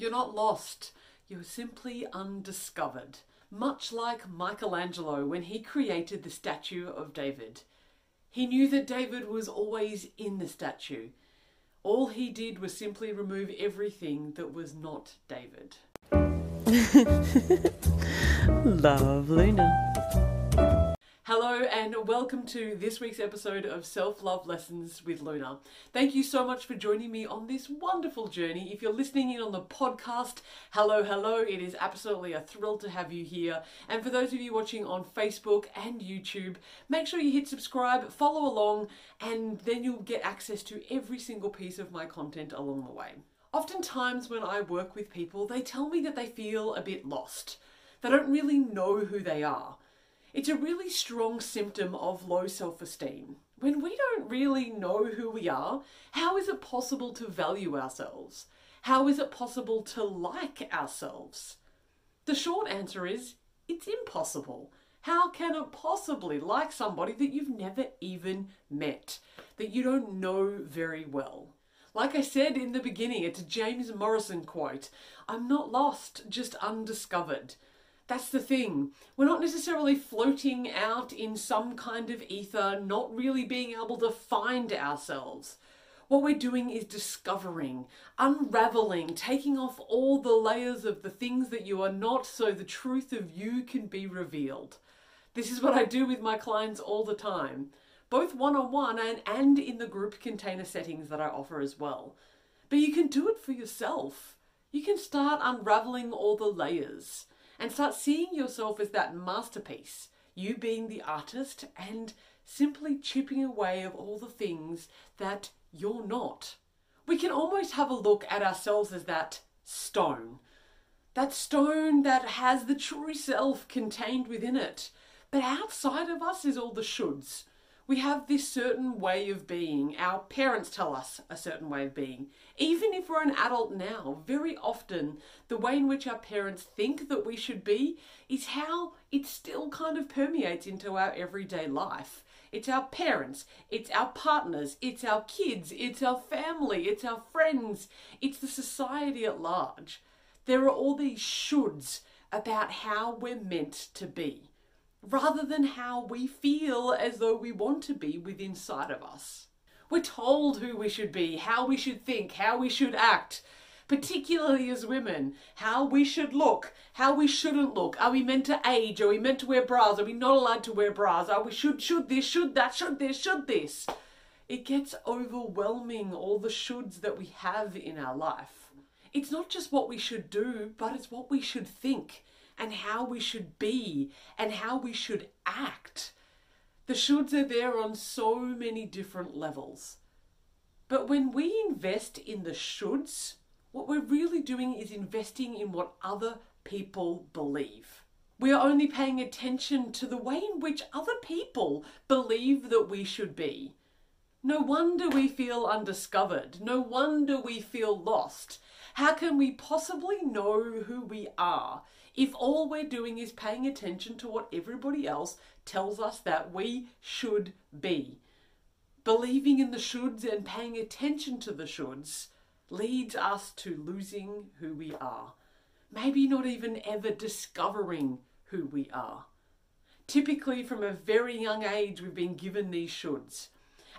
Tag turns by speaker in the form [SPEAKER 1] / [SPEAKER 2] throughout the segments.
[SPEAKER 1] You're not lost, you're simply undiscovered. Much like Michelangelo when he created the statue of David. He knew that David was always in the statue. All he did was simply remove everything that was not David.
[SPEAKER 2] Love Luna.
[SPEAKER 1] Hello, and welcome to this week's episode of Self Love Lessons with Luna. Thank you so much for joining me on this wonderful journey. If you're listening in on the podcast, hello, hello. It is absolutely a thrill to have you here. And for those of you watching on Facebook and YouTube, make sure you hit subscribe, follow along, and then you'll get access to every single piece of my content along the way. Oftentimes, when I work with people, they tell me that they feel a bit lost. They don't really know who they are. It's a really strong symptom of low self esteem. When we don't really know who we are, how is it possible to value ourselves? How is it possible to like ourselves? The short answer is it's impossible. How can it possibly like somebody that you've never even met, that you don't know very well? Like I said in the beginning, it's a James Morrison quote I'm not lost, just undiscovered. That's the thing. We're not necessarily floating out in some kind of ether, not really being able to find ourselves. What we're doing is discovering, unraveling, taking off all the layers of the things that you are not so the truth of you can be revealed. This is what I do with my clients all the time, both one on one and, and in the group container settings that I offer as well. But you can do it for yourself. You can start unraveling all the layers and start seeing yourself as that masterpiece, you being the artist and simply chipping away of all the things that you're not. We can almost have a look at ourselves as that stone. That stone that has the true self contained within it. But outside of us is all the shoulds we have this certain way of being. Our parents tell us a certain way of being. Even if we're an adult now, very often the way in which our parents think that we should be is how it still kind of permeates into our everyday life. It's our parents, it's our partners, it's our kids, it's our family, it's our friends, it's the society at large. There are all these shoulds about how we're meant to be rather than how we feel as though we want to be within inside of us. We're told who we should be, how we should think, how we should act, particularly as women, how we should look, how we shouldn't look. Are we meant to age? Are we meant to wear bras? Are we not allowed to wear bras? Are we should should this, should that, should this, should this? It gets overwhelming all the shoulds that we have in our life. It's not just what we should do, but it's what we should think and how we should be and how we should act. The shoulds are there on so many different levels. But when we invest in the shoulds, what we're really doing is investing in what other people believe. We are only paying attention to the way in which other people believe that we should be. No wonder we feel undiscovered. No wonder we feel lost. How can we possibly know who we are if all we're doing is paying attention to what everybody else tells us that we should be. Believing in the shoulds and paying attention to the shoulds leads us to losing who we are. Maybe not even ever discovering who we are. Typically, from a very young age, we've been given these shoulds.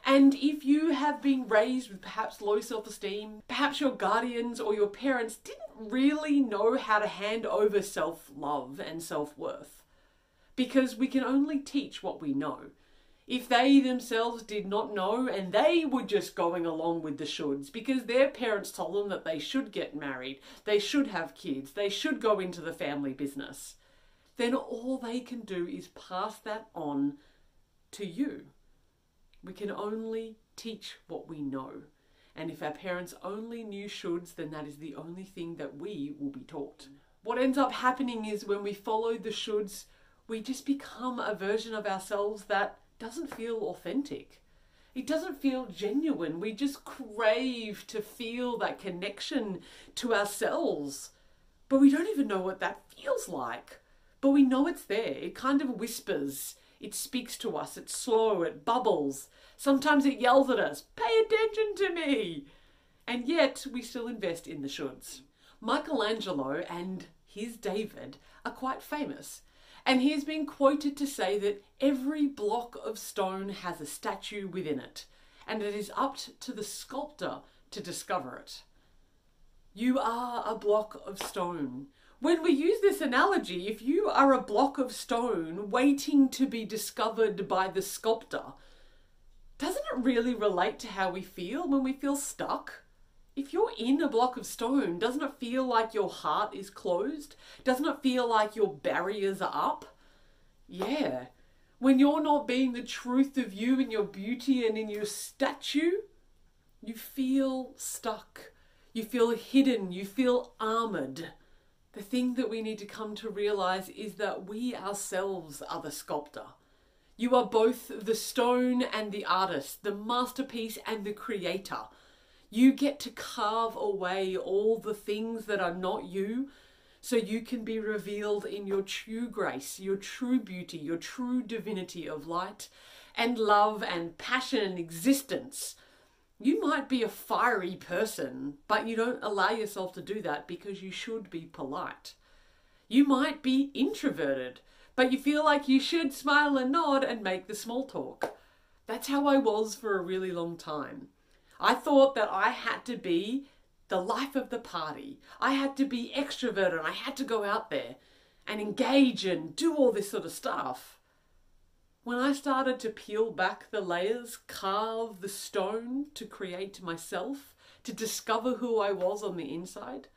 [SPEAKER 1] And if you have been raised with perhaps low self esteem, perhaps your guardians or your parents didn't really know how to hand over self love and self worth. Because we can only teach what we know. If they themselves did not know and they were just going along with the shoulds because their parents told them that they should get married, they should have kids, they should go into the family business, then all they can do is pass that on to you. We can only teach what we know. And if our parents only knew shoulds, then that is the only thing that we will be taught. What ends up happening is when we follow the shoulds, we just become a version of ourselves that doesn't feel authentic. It doesn't feel genuine. We just crave to feel that connection to ourselves. But we don't even know what that feels like. But we know it's there. It kind of whispers. It speaks to us. It's slow. It bubbles. Sometimes it yells at us, pay attention to me. And yet we still invest in the shoulds. Michelangelo and his David are quite famous, and he has been quoted to say that every block of stone has a statue within it, and it is up to the sculptor to discover it. You are a block of stone. When we use this analogy, if you are a block of stone waiting to be discovered by the sculptor, doesn't it really relate to how we feel when we feel stuck? If you're in a block of stone, doesn't it feel like your heart is closed? Doesn't it feel like your barriers are up? Yeah. When you're not being the truth of you in your beauty and in your statue, you feel stuck. You feel hidden. You feel armored. The thing that we need to come to realize is that we ourselves are the sculptor. You are both the stone and the artist, the masterpiece and the creator. You get to carve away all the things that are not you so you can be revealed in your true grace, your true beauty, your true divinity of light and love and passion and existence. You might be a fiery person, but you don't allow yourself to do that because you should be polite. You might be introverted, but you feel like you should smile and nod and make the small talk. That's how I was for a really long time. I thought that I had to be the life of the party. I had to be extroverted I had to go out there and engage and do all this sort of stuff. When I started to peel back the layers, carve the stone to create myself, to discover who I was on the inside,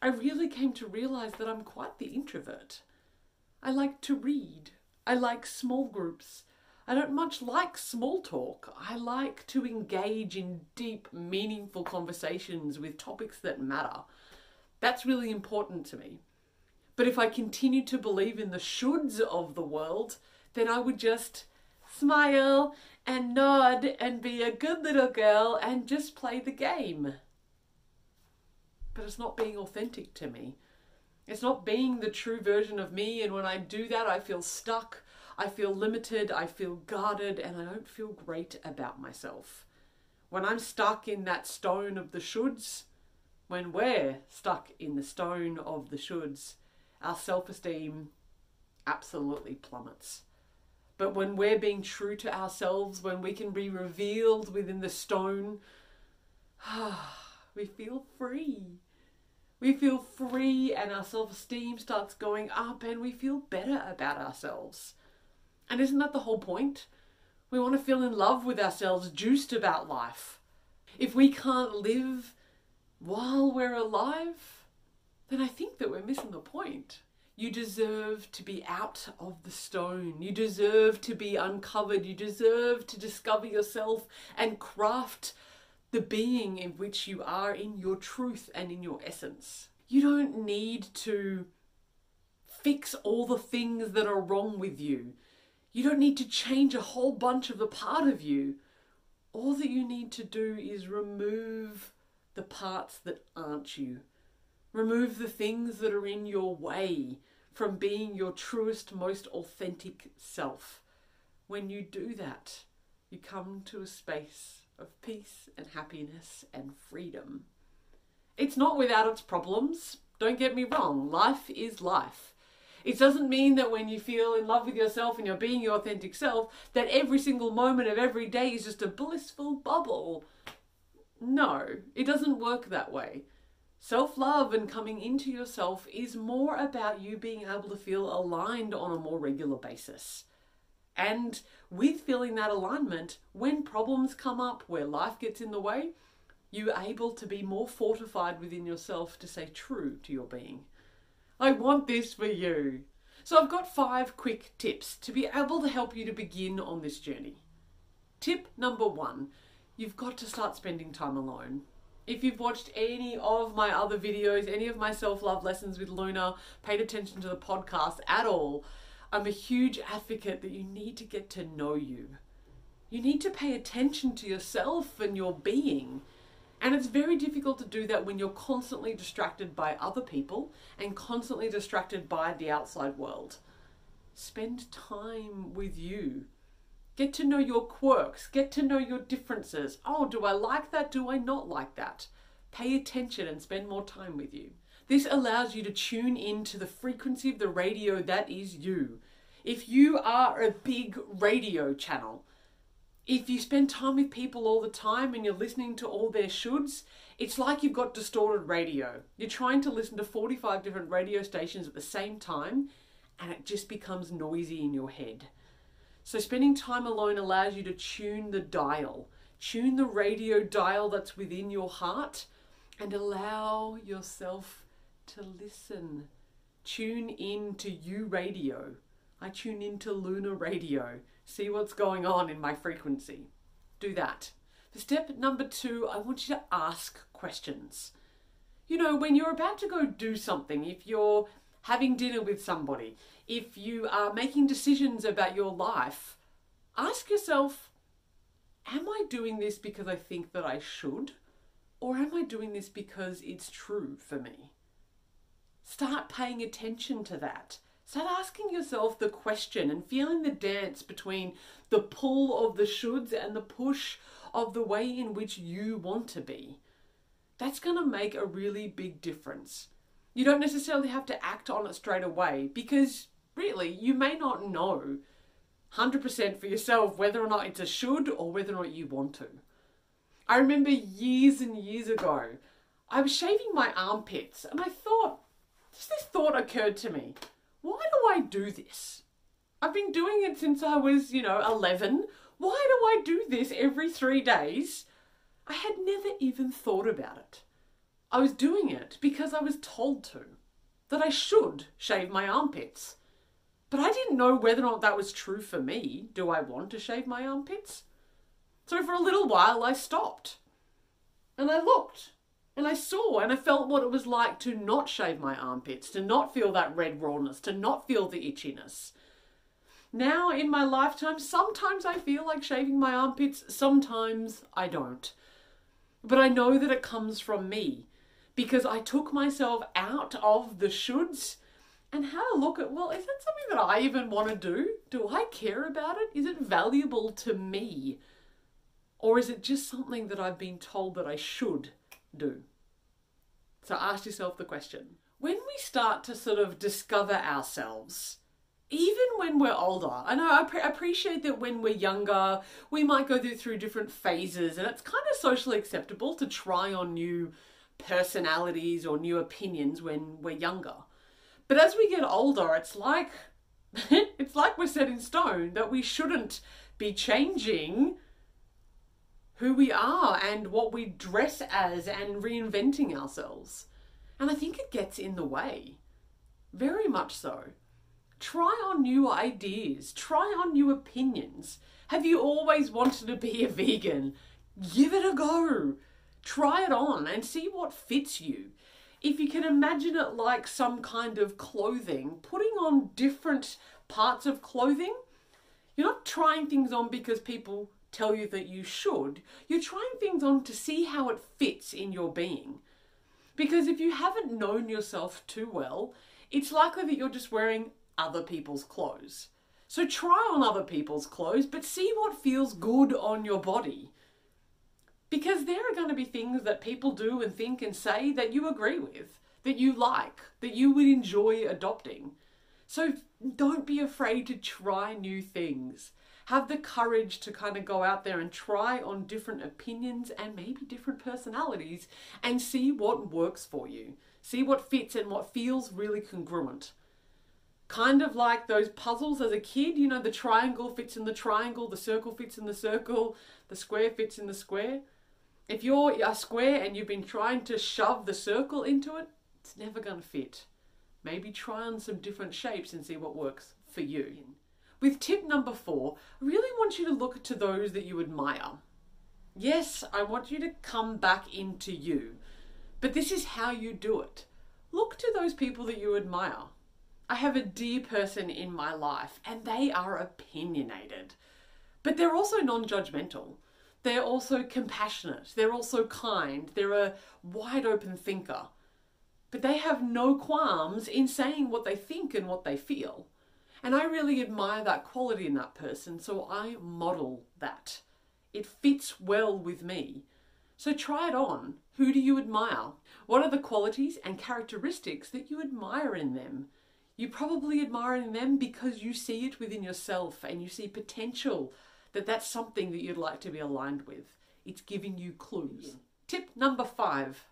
[SPEAKER 1] I really came to realize that I'm quite the introvert. I like to read. I like small groups. I don't much like small talk. I like to engage in deep, meaningful conversations with topics that matter. That's really important to me. But if I continue to believe in the shoulds of the world, then I would just smile and nod and be a good little girl and just play the game. But it's not being authentic to me. It's not being the true version of me, and when I do that, I feel stuck, I feel limited, I feel guarded, and I don't feel great about myself. When I'm stuck in that stone of the shoulds, when we're stuck in the stone of the shoulds, our self esteem absolutely plummets. But when we're being true to ourselves, when we can be revealed within the stone, we feel free. We feel free and our self esteem starts going up and we feel better about ourselves. And isn't that the whole point? We want to feel in love with ourselves, juiced about life. If we can't live while we're alive, then I think that we're missing the point. You deserve to be out of the stone. You deserve to be uncovered. You deserve to discover yourself and craft the being in which you are in your truth and in your essence. You don't need to fix all the things that are wrong with you. You don't need to change a whole bunch of the part of you. All that you need to do is remove the parts that aren't you. Remove the things that are in your way from being your truest, most authentic self. When you do that, you come to a space of peace and happiness and freedom. It's not without its problems. Don't get me wrong, life is life. It doesn't mean that when you feel in love with yourself and you're being your authentic self, that every single moment of every day is just a blissful bubble. No, it doesn't work that way. Self love and coming into yourself is more about you being able to feel aligned on a more regular basis. And with feeling that alignment, when problems come up where life gets in the way, you're able to be more fortified within yourself to say true to your being. I want this for you. So I've got five quick tips to be able to help you to begin on this journey. Tip number one you've got to start spending time alone. If you've watched any of my other videos, any of my self love lessons with Luna, paid attention to the podcast at all, I'm a huge advocate that you need to get to know you. You need to pay attention to yourself and your being. And it's very difficult to do that when you're constantly distracted by other people and constantly distracted by the outside world. Spend time with you. Get to know your quirks, get to know your differences. Oh, do I like that? Do I not like that? Pay attention and spend more time with you. This allows you to tune into the frequency of the radio that is you. If you are a big radio channel, if you spend time with people all the time and you're listening to all their shoulds, it's like you've got distorted radio. You're trying to listen to 45 different radio stations at the same time and it just becomes noisy in your head. So, spending time alone allows you to tune the dial, tune the radio dial that's within your heart, and allow yourself to listen. Tune in to you radio. I tune into Luna Radio. See what's going on in my frequency. Do that. For step number two, I want you to ask questions. You know, when you're about to go do something, if you're having dinner with somebody, if you are making decisions about your life, ask yourself Am I doing this because I think that I should? Or am I doing this because it's true for me? Start paying attention to that. Start asking yourself the question and feeling the dance between the pull of the shoulds and the push of the way in which you want to be. That's going to make a really big difference. You don't necessarily have to act on it straight away because really you may not know 100% for yourself whether or not it's a should or whether or not you want to. I remember years and years ago, I was shaving my armpits and I thought, just this thought occurred to me why do I do this? I've been doing it since I was, you know, 11. Why do I do this every three days? I had never even thought about it. I was doing it because I was told to, that I should shave my armpits. But I didn't know whether or not that was true for me. Do I want to shave my armpits? So for a little while I stopped. And I looked. And I saw and I felt what it was like to not shave my armpits, to not feel that red rawness, to not feel the itchiness. Now, in my lifetime, sometimes I feel like shaving my armpits, sometimes I don't. But I know that it comes from me because I took myself out of the shoulds and had a look at well, is that something that I even want to do? Do I care about it? Is it valuable to me? Or is it just something that I've been told that I should do? So ask yourself the question. When we start to sort of discover ourselves, even when we're older, I know I pre- appreciate that when we're younger, we might go through, through different phases, and it's kind of socially acceptable to try on new personalities or new opinions when we're younger. But as we get older, it's like it's like we're set in stone that we shouldn't be changing who we are and what we dress as and reinventing ourselves. And I think it gets in the way. Very much so. Try on new ideas, try on new opinions. Have you always wanted to be a vegan? Give it a go. Try it on and see what fits you. If you can imagine it like some kind of clothing, putting on different parts of clothing, you're not trying things on because people tell you that you should. You're trying things on to see how it fits in your being. Because if you haven't known yourself too well, it's likely that you're just wearing other people's clothes. So try on other people's clothes, but see what feels good on your body. Because there are going to be things that people do and think and say that you agree with, that you like, that you would enjoy adopting. So don't be afraid to try new things have the courage to kind of go out there and try on different opinions and maybe different personalities and see what works for you. See what fits and what feels really congruent. Kind of like those puzzles as a kid, you know, the triangle fits in the triangle, the circle fits in the circle, the square fits in the square. If you're a square and you've been trying to shove the circle into it, it's never going to fit. Maybe try on some different shapes and see what works for you. With tip number four, I really want you to look to those that you admire. Yes, I want you to come back into you, but this is how you do it. Look to those people that you admire. I have a dear person in my life, and they are opinionated, but they're also non judgmental. They're also compassionate. They're also kind. They're a wide open thinker. But they have no qualms in saying what they think and what they feel. And I really admire that quality in that person, so I model that. It fits well with me. So try it on. Who do you admire? What are the qualities and characteristics that you admire in them? You probably admire in them because you see it within yourself and you see potential that that's something that you'd like to be aligned with. It's giving you clues. Tip number five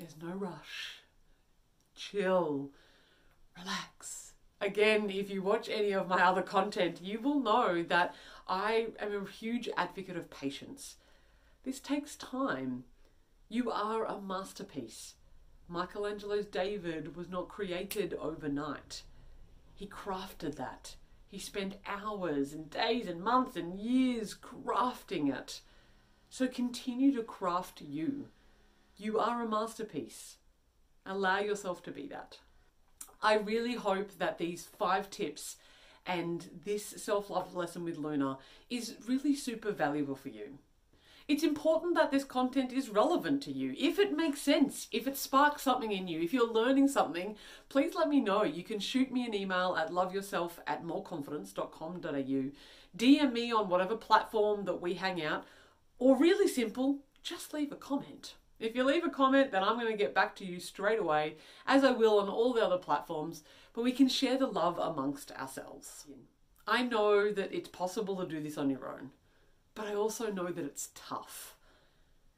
[SPEAKER 1] there's no rush. Chill. Relax. Again, if you watch any of my other content, you will know that I am a huge advocate of patience. This takes time. You are a masterpiece. Michelangelo's David was not created overnight. He crafted that. He spent hours and days and months and years crafting it. So continue to craft you. You are a masterpiece. Allow yourself to be that. I really hope that these five tips and this self love lesson with Luna is really super valuable for you. It's important that this content is relevant to you. If it makes sense, if it sparks something in you, if you're learning something, please let me know. You can shoot me an email at loveyourself at moreconfidence.com.au, DM me on whatever platform that we hang out, or really simple, just leave a comment. If you leave a comment, then I'm going to get back to you straight away, as I will on all the other platforms, but we can share the love amongst ourselves. I know that it's possible to do this on your own but I also know that it's tough.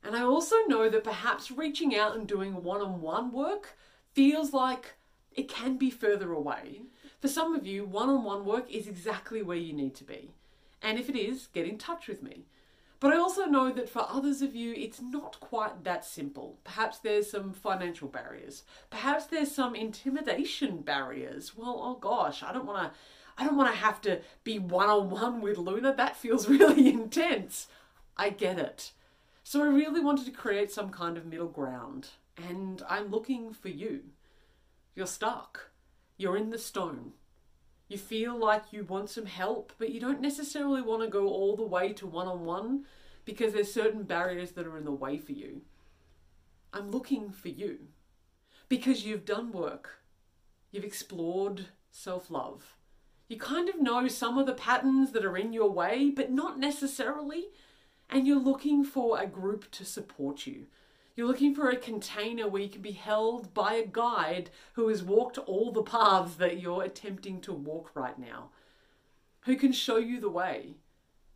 [SPEAKER 1] And I also know that perhaps reaching out and doing one on one work feels like it can be further away. For some of you, one on one work is exactly where you need to be. And if it is, get in touch with me. But I also know that for others of you, it's not quite that simple. Perhaps there's some financial barriers. Perhaps there's some intimidation barriers. Well, oh gosh, I don't want to I don't want to have to be one on one with Luna. That feels really intense. I get it. So I really wanted to create some kind of middle ground, and I'm looking for you. You're stuck. You're in the stone. You feel like you want some help, but you don't necessarily want to go all the way to one on one because there's certain barriers that are in the way for you. I'm looking for you because you've done work. You've explored self love you kind of know some of the patterns that are in your way, but not necessarily. And you're looking for a group to support you. You're looking for a container where you can be held by a guide who has walked all the paths that you're attempting to walk right now, who can show you the way,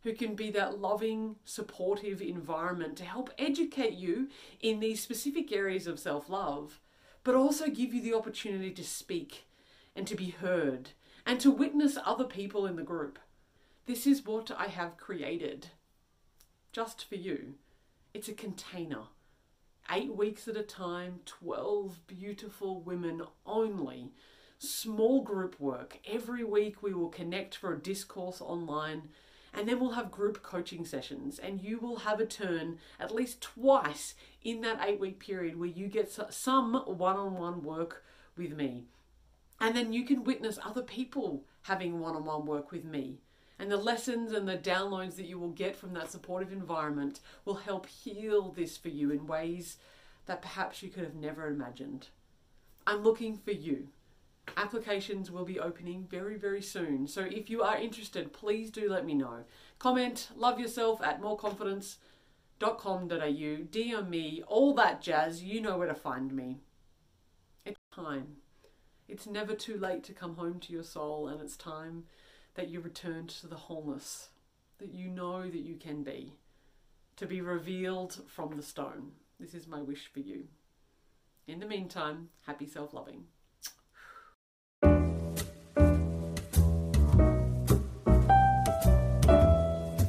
[SPEAKER 1] who can be that loving, supportive environment to help educate you in these specific areas of self love, but also give you the opportunity to speak and to be heard and to witness other people in the group. This is what I have created just for you. It's a container. Eight weeks at a time, 12 beautiful women only. Small group work. Every week we will connect for a discourse online and then we'll have group coaching sessions and you will have a turn at least twice in that eight week period where you get some one on one work with me. And then you can witness other people having one on one work with me. And the lessons and the downloads that you will get from that supportive environment will help heal this for you in ways that perhaps you could have never imagined. I'm looking for you. Applications will be opening very, very soon. So if you are interested, please do let me know. Comment, love yourself at moreconfidence.com.au, DM me, all that jazz. You know where to find me. It's time. It's never too late to come home to your soul, and it's time that you return to the wholeness that you know that you can be, to be revealed from the stone. This is my wish for you. In the meantime, happy self loving.